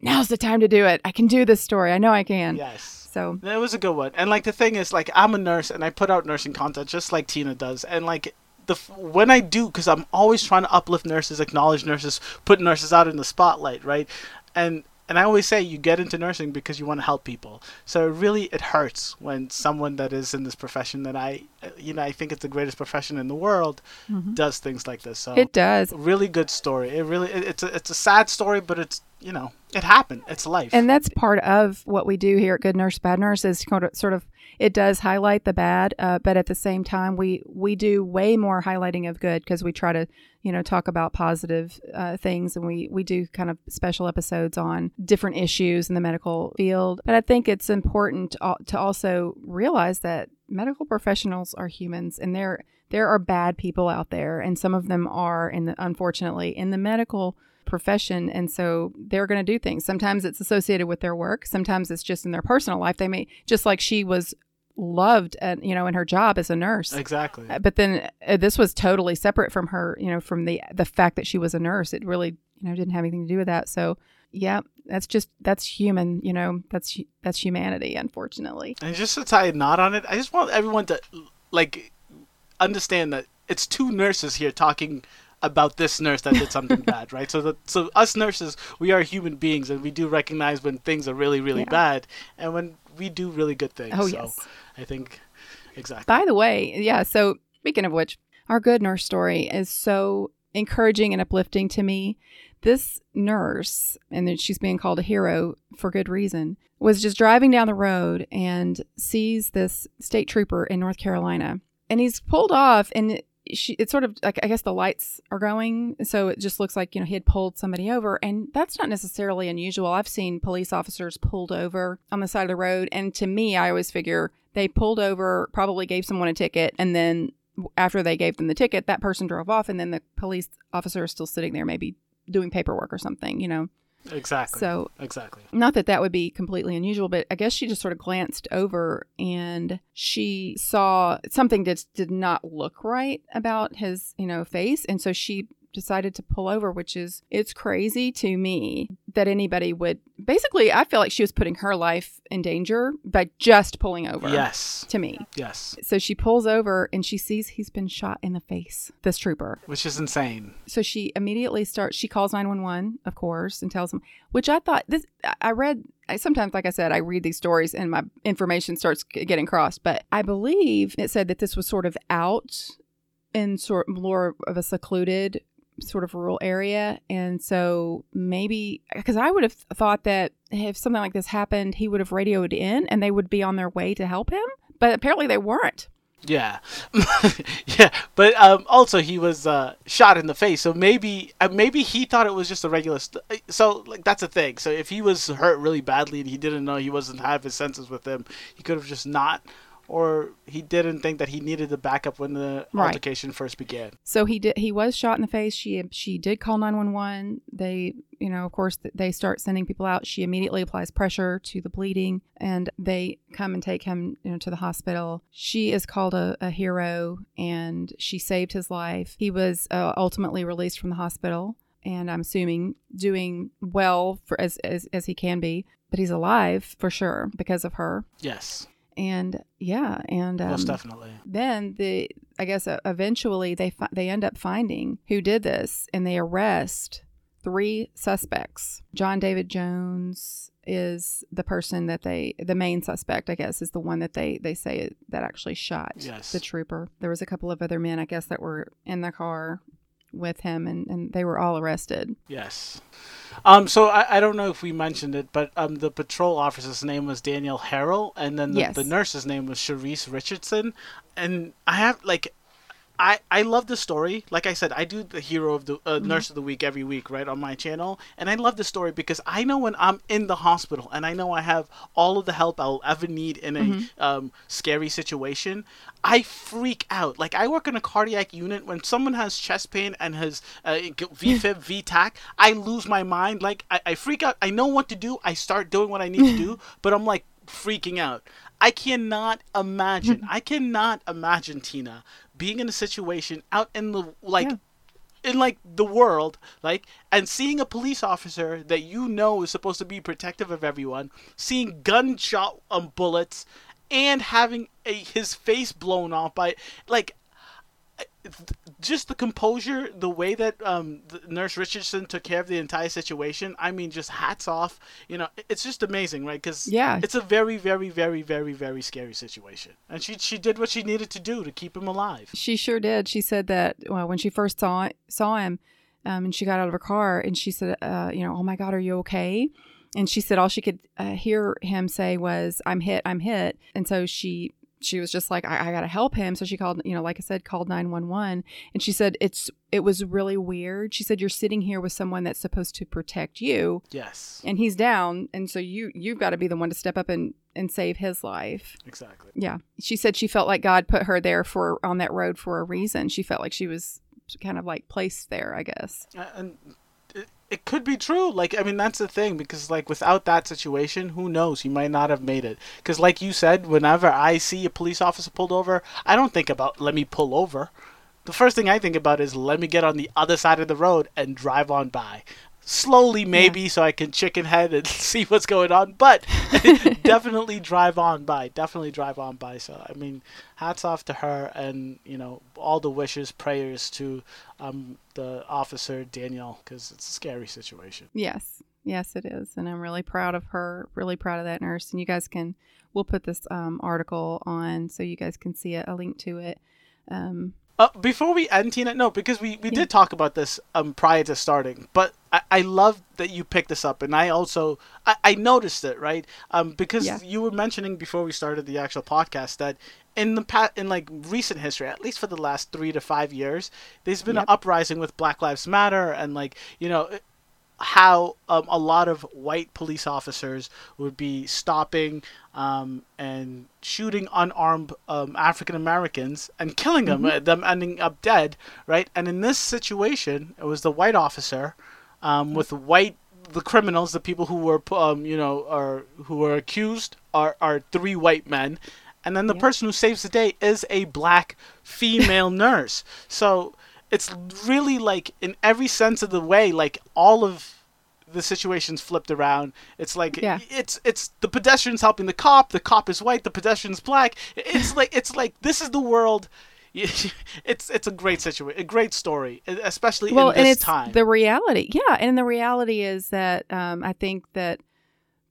Speaker 1: "Now's the time to do it. I can do this story. I know I can."
Speaker 2: yes.
Speaker 1: So
Speaker 2: It was a good one. And like the thing is, like I'm a nurse and I put out nursing content just like Tina does. And like the when I do, because I'm always trying to uplift nurses, acknowledge nurses, put nurses out in the spotlight, right? And and I always say you get into nursing because you want to help people. So it really it hurts when someone that is in this profession that I, you know, I think it's the greatest profession in the world, mm-hmm. does things like this. So
Speaker 1: it does.
Speaker 2: really good story. It really it, it's a it's a sad story, but it's you know it happened. It's life.
Speaker 1: And that's part of what we do here at Good Nurse Bad Nurse is sort of, sort of it does highlight the bad, uh, but at the same time we we do way more highlighting of good because we try to you know talk about positive uh, things and we we do kind of special episodes on different issues in the medical field. But I think it's important to, also realize that medical professionals are humans and there there are bad people out there and some of them are in the unfortunately in the medical profession and so they're going to do things. Sometimes it's associated with their work. Sometimes it's just in their personal life. They may just like she was loved at you know in her job as a nurse.
Speaker 2: Exactly.
Speaker 1: Uh, but then uh, this was totally separate from her you know from the the fact that she was a nurse. It really you know didn't have anything to do with that. So yeah that's just that's human you know that's that's humanity unfortunately.
Speaker 2: And just to tie a knot on it, I just want everyone to like understand that it's two nurses here talking about this nurse that did something bad, right? So that so us nurses, we are human beings and we do recognize when things are really, really
Speaker 1: Yeah.
Speaker 2: bad and when we do really good things.
Speaker 1: Oh,
Speaker 2: so
Speaker 1: yes.
Speaker 2: I think exactly.
Speaker 1: By the way, yeah, so speaking of which, our good nurse story is so encouraging and uplifting to me. This nurse, and then she's being called a hero for good reason, was just driving down the road and sees this state trooper in North Carolina. And he's pulled off and she it's sort of like I guess the lights are going, so it just looks like you know he had pulled somebody over, and that's not necessarily unusual. I've seen police officers pulled over on the side of the road, and to me, I always figure they pulled over, probably gave someone a ticket, and then after they gave them the ticket, that person drove off, and then the police officer is still sitting there, maybe doing paperwork or something, you know.
Speaker 2: Exactly.
Speaker 1: So
Speaker 2: exactly.
Speaker 1: not that that would be completely unusual, but I guess she just sort of glanced over and she saw something that did not look right about his, you know, face, and so she decided to pull over, which is it's crazy to me that anybody would. Basically, I feel like she was putting her life in danger by just pulling over.
Speaker 2: Yes.
Speaker 1: To me.
Speaker 2: Yes.
Speaker 1: So she pulls over and she sees he's been shot in the face. This trooper.
Speaker 2: Which is insane.
Speaker 1: So she immediately starts. She calls nine one one, of course, and tells him. Which I thought this. I read. I, sometimes, like I said, I read these stories and my information starts getting crossed. But I believe it said that this was sort of out in sort more of a secluded sort of rural area. And so maybe because I would have thought that if something like this happened, he would have radioed in and they would be on their way to help him. But apparently they weren't.
Speaker 2: Yeah, yeah, but um, also he was uh, shot in the face, so maybe uh, maybe he thought it was just a regular. St- uh, so like that's a thing. So if he was hurt really badly and he didn't know he wasn't have his senses with him, he could have just not or he didn't think that he needed the backup when the
Speaker 1: Right.
Speaker 2: altercation first began.
Speaker 1: So he did. He was shot in the face. She she did call nine one one. They, you know, of course, they start sending people out. She immediately applies pressure to the bleeding, and they come and take him, you know, to the hospital. She is called a, a hero, and she saved his life. He was uh, ultimately released from the hospital, and I'm assuming doing well for as as as he can be. But he's alive for sure because of her.
Speaker 2: Yes,
Speaker 1: And yeah, and um,
Speaker 2: most definitely.
Speaker 1: then the I guess uh, eventually they fi- they end up finding who did this and they arrest three suspects. John David Jones is the person that they the main suspect I guess is the one that they they say that actually shot
Speaker 2: Yes.
Speaker 1: the trooper. There was a couple of other men I guess that were in the car with him and, and they were all arrested.
Speaker 2: Yes. Um. So I, I don't know if we mentioned it, but um, the patrol officer's name was Daniel Harrell, and then the,
Speaker 1: Yes.
Speaker 2: the nurse's name was Charisse Richardson. And I have like, I I love the story. Like I said, I do the hero of the uh,
Speaker 1: Mm-hmm.
Speaker 2: nurse of the week every week, right on my channel, and I love the story because I know when I'm in the hospital and I know I have all of the help I'll ever need in a
Speaker 1: Mm-hmm.
Speaker 2: um, scary situation. I freak out. Like I work in a cardiac unit. When someone has chest pain and has uh, VFib, VTach, I lose my mind. Like I, I freak out. I know what to do. I start doing what I need to do, but I'm like freaking out. I cannot imagine. I cannot imagine Tina being in a situation out in the like
Speaker 1: Yeah.
Speaker 2: in like the world, like, and seeing a police officer that you know is supposed to be protective of everyone, seeing gunshot um, bullets, and having a, his face blown off by, like, just the composure, the way that um, the Nurse Richardson took care of the entire situation. I mean, just hats off. You know, it's just amazing, right? Because
Speaker 1: Yeah.
Speaker 2: it's a very, very, very, very, very scary situation, and she she did what she needed to do to keep him alive.
Speaker 1: She sure did. She said that well, when she first saw saw him, um, and she got out of her car, and she said, uh, "You know, oh my God, are you okay?" And she said all she could uh, hear him say was, "I'm hit, I'm hit." And so she she was just like, "I, I got to help him." So she called, you know, like I said, called nine one one, and she said it's it was really weird. She said you're sitting here with someone that's supposed to protect you,
Speaker 2: Yes,
Speaker 1: and he's down, and so you you've got to be the one to step up and and save his life.
Speaker 2: exactly.
Speaker 1: Yeah. She said she felt like God put her there for on that road for a reason. She felt like she was kind of like placed there, I guess.
Speaker 2: Uh, and it, could be true. Like i mean that's the thing because like without that situation who knows? He might not have made it. Because like you said whenever i see a police officer pulled over i don't think about let me pull over. The first thing i think about is let me get on the other side of the road and drive on by slowly maybe so i can chicken head and see what's going on but definitely drive on by definitely drive on by so i mean hats off to her and you know all the wishes prayers to um, the officer danielle because it's a scary situation
Speaker 1: Yes. Yes, it is. And I'm really proud of her, really proud of that nurse. And you guys can, we'll put this um, article on so you guys can see it, a link to it. Um,
Speaker 2: Uh, before we end, Tina, no, because we, we did talk about this um prior to starting, but I, I love that you picked this up, and I also I, I noticed it right? Um because
Speaker 1: Yeah.
Speaker 2: you were mentioning before we started the actual podcast that in the past in like recent history, at least for the last three to five years, there's been an uprising with Black Lives Matter and like you know how um, a lot of white police officers would be stopping um, and shooting unarmed um, African Americans and killing them, uh, them ending up dead, right? And in this situation, it was the white officer um, with white the criminals, the people who were um, you know are who were accused are are three white men. And then the
Speaker 1: Yeah.
Speaker 2: person who saves the day is a black female nurse. So it's really like in every sense of the way like all of the situations flipped around it's like
Speaker 1: Yeah.
Speaker 2: it's it's the pedestrians helping the cop the cop is white the pedestrian's black it's like it's like this is the world it's it's a great situation a great story especially
Speaker 1: well,
Speaker 2: in
Speaker 1: and
Speaker 2: this
Speaker 1: it's
Speaker 2: time
Speaker 1: the reality. Yeah, and the reality is that um, I think that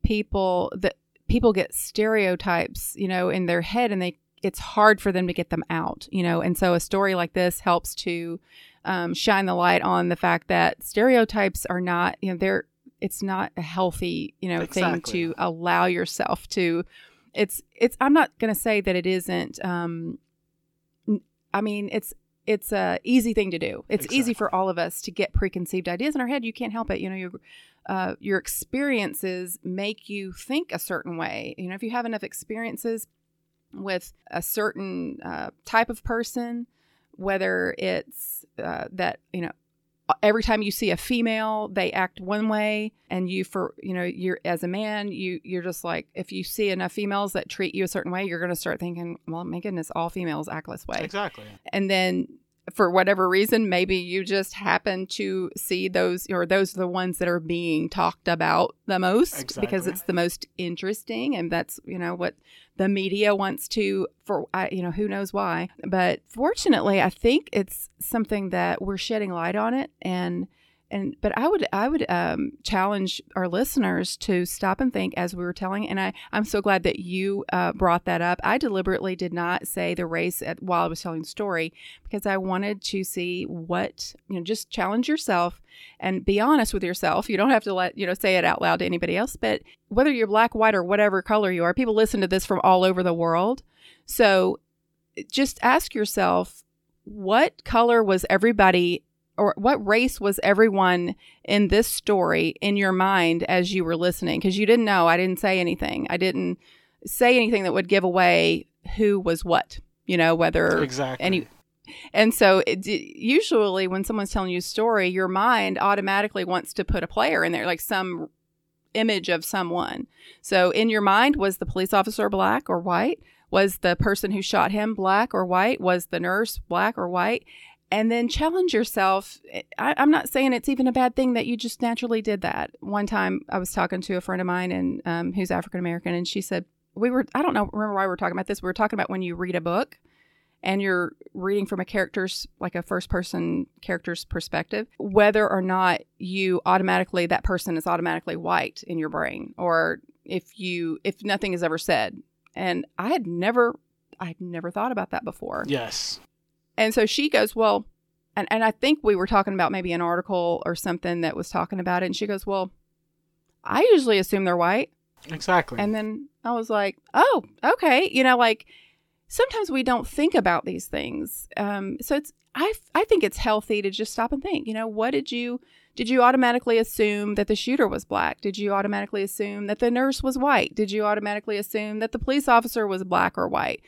Speaker 1: people that people get stereotypes, you know, in their head, and they it's hard for them to get them out, you know. And so a story like this helps to um, shine the light on the fact that stereotypes are not, you know, they're it's not a healthy, you know, thing to allow yourself to. It's it's. I'm not going to say that it isn't. Um, I mean, it's it's a easy thing to do. It's easy for all of us to get preconceived ideas in our head. You can't help it. You know, your uh, your experiences make you think a certain way. You know, if you have enough experiences with a certain uh, type of person, whether it's uh, that you know every time you see a female they act one way and you for you know you're as a man you you're just like if you see enough females that treat you a certain way you're going to start thinking well my goodness all females act this way.
Speaker 2: Exactly.
Speaker 1: And then for whatever reason maybe you just happen to see those or those are the ones that are being talked about the most because it's the most interesting and that's you know what the media wants to for I you know who knows why. But fortunately i think it's something that we're shedding light on it and and but i would i would um, challenge our listeners to stop and think as we were telling and i i'm so glad that you uh, brought that up. I deliberately did not say the race at, while i was telling the story because i wanted to see what you know just challenge yourself and be honest with yourself. You don't have to let you know say it out loud to anybody else but whether you're black white or whatever color you are people listen to this from all over the world. So just ask yourself what color was everybody or what race was everyone in this story in your mind as you were listening? Because you didn't know. I didn't say anything. I didn't say anything that would give away who was what you know whether
Speaker 2: exactly.
Speaker 1: any and so it, usually when someone's telling you a story your mind automatically wants to put a player in there like some image of someone. So in your mind was the police officer black or white? Was the person who shot him black or white? Was the nurse black or white and then challenge yourself. I, i'm not saying it's even a bad thing that you just naturally did that. One time i was talking to a friend of mine and um, who's african american and she said we were i don't know remember why we were talking about this. We were talking about when you read a book and you're reading from a character's like a first person character's perspective whether or not you automatically that person is automatically white in your brain or if you if nothing is ever said. And i had never i had never thought about that before.
Speaker 2: Yes
Speaker 1: and so she goes well and, and i think we were talking about maybe an article or something that was talking about it and she goes well i usually assume they're white
Speaker 2: exactly
Speaker 1: and then I was like, oh, okay. You know, like sometimes we don't think about these things. Um, so it's, I, I think it's healthy to just stop and think, you know, what did you, did you automatically assume that the shooter was black? Did you automatically assume that the nurse was white? Did you automatically assume that the police officer was black or white?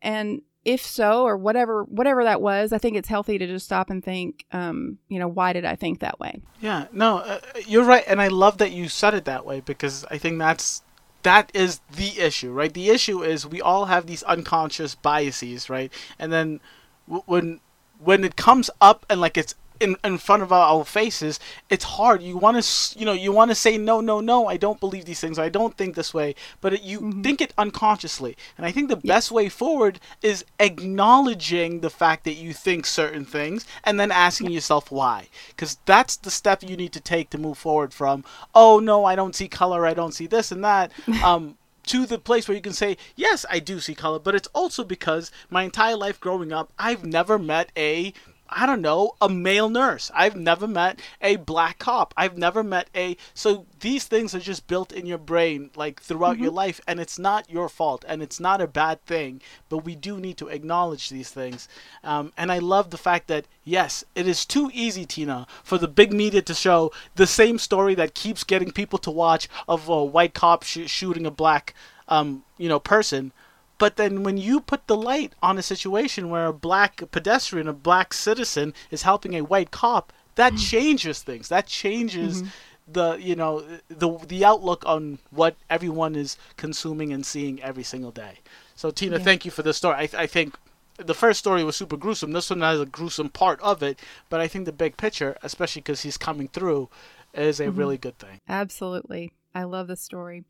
Speaker 1: And if so, or whatever, whatever that was, I think it's healthy to just stop and think, um, you know, why did I think that way?
Speaker 2: Yeah, no, uh, you're right, and I love that you said it that way because I think that's that is the issue, right? The issue is we all have these unconscious biases, right? And then w- when when it comes up and like it's in, in front of our, our faces, it's hard. You want to, you know, you want to say no, no, no. I don't believe these things. I don't think this way. But it, you think it unconsciously, and I think the best way forward is acknowledging the fact that you think certain things, and then asking yourself why. Because that's the step you need to take to move forward from. Oh no, I don't see color. I don't see this and that. Um, to the place where you can say, yes, I do see color, but it's also because my entire life growing up, I've never met a I don't know, a male nurse. I've never met a black cop. I've never met a. So these things are just built in your brain, like throughout mm-hmm. your life, and it's not your fault, and it's not a bad thing. But we do need to acknowledge these things. Um, and I love the fact that yes, it is too easy, Tina, for the big media to show the same story that keeps getting people to watch of a white cop sh- shooting a black, um, you know, person but then when you put the light on a situation where a black pedestrian, a black citizen, is helping a white cop, that mm-hmm. changes things. That changes mm-hmm. the you know the the outlook on what everyone is consuming and seeing every single day. So Tina, yeah. thank you for this story. I, I think the first story was super gruesome. This one has a gruesome part of it, but I think the big picture, especially because he's coming through, is a mm-hmm. really good thing.
Speaker 1: Absolutely, I love the story.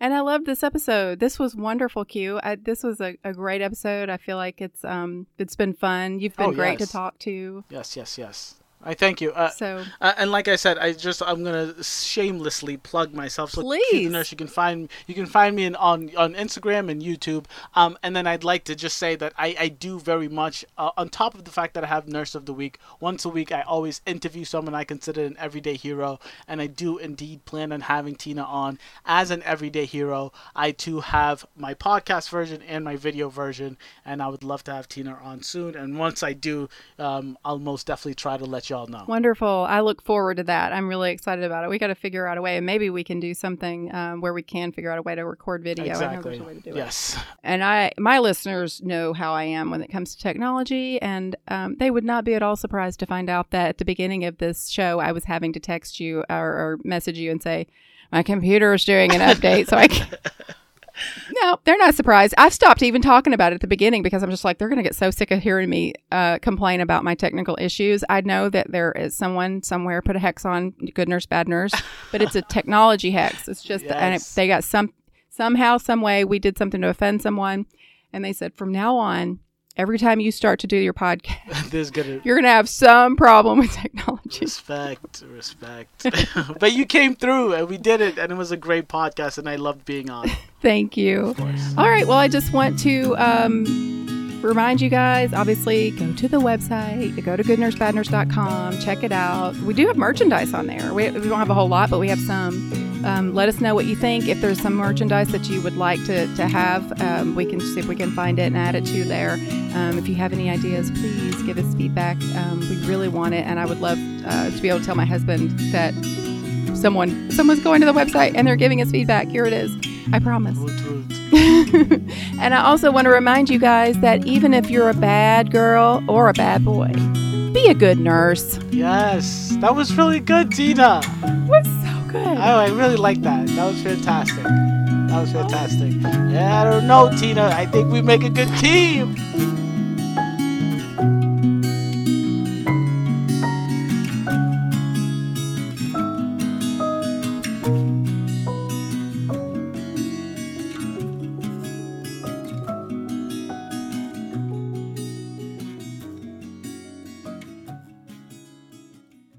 Speaker 1: And I love this episode. This was wonderful, Q. I, this was a, a great episode. I feel like it's um it's been fun. You've been oh, great yes. to talk to.
Speaker 2: Yes, yes, yes. I thank you. Uh, so, uh, and like I said, I just I'm gonna shamelessly plug myself. So
Speaker 1: please,
Speaker 2: nurse, you can find you can find me in, on on Instagram and YouTube. Um, and then I'd like to just say that I I do very much uh, on top of the fact that I have Nurse of the Week once a week. I always interview someone I consider an everyday hero, and I do indeed plan on having Tina on as an everyday hero. I too have my podcast version and my video version, and I would love to have Tina on soon. And once I do, um, I'll most definitely try to let you y'all know.
Speaker 1: Wonderful. I look forward to that. I'm really excited about it. We got to figure out a way, and maybe we can do something um, where we can figure out a way to record video.
Speaker 2: Exactly. yes.
Speaker 1: It. And I, my listeners know how I am when it comes to technology, and um, they would not be at all surprised to find out that at the beginning of this show, I was having to text you or, or message you and say, "My computer is doing an update, so I." Can't. no, they're not surprised. I've stopped even talking about it at the beginning because I'm just like, they're going to get so sick of hearing me uh, complain about my technical issues. I know that there is someone somewhere put a hex on good nurse, bad nurse, but it's a technology hex. It's just, yes. and it, they got some, somehow, some way we did something to offend someone. And they said, from now on, every time you start to do your podcast,
Speaker 2: this gonna
Speaker 1: you're gonna have some problem with technology.
Speaker 2: Respect, respect. but you came through and we did it, and it was a great podcast, and I loved being on.
Speaker 1: Thank you. All right. Well, I just want to um, remind you guys obviously go to the website go to goodnursebadnurse.com check it out. We do have merchandise on there. We, we don't have a whole lot but we have some. Um, let us know what you think. If there's some merchandise that you would like to, to have um, we can see if we can find it and add it to there. Um, if you have any ideas please give us feedback. Um, we really want it and i would love uh, to be able to tell my husband that someone someone's going to the website and they're giving us feedback here it is i promise and I also want to remind you guys that even if you're a bad girl or a bad boy, be a good nurse.
Speaker 2: Yes, that was really good, Tina.
Speaker 1: It was so good.
Speaker 2: I, I really like that. That was fantastic. That was fantastic. Yeah, I don't know, Tina. I think we make a good team.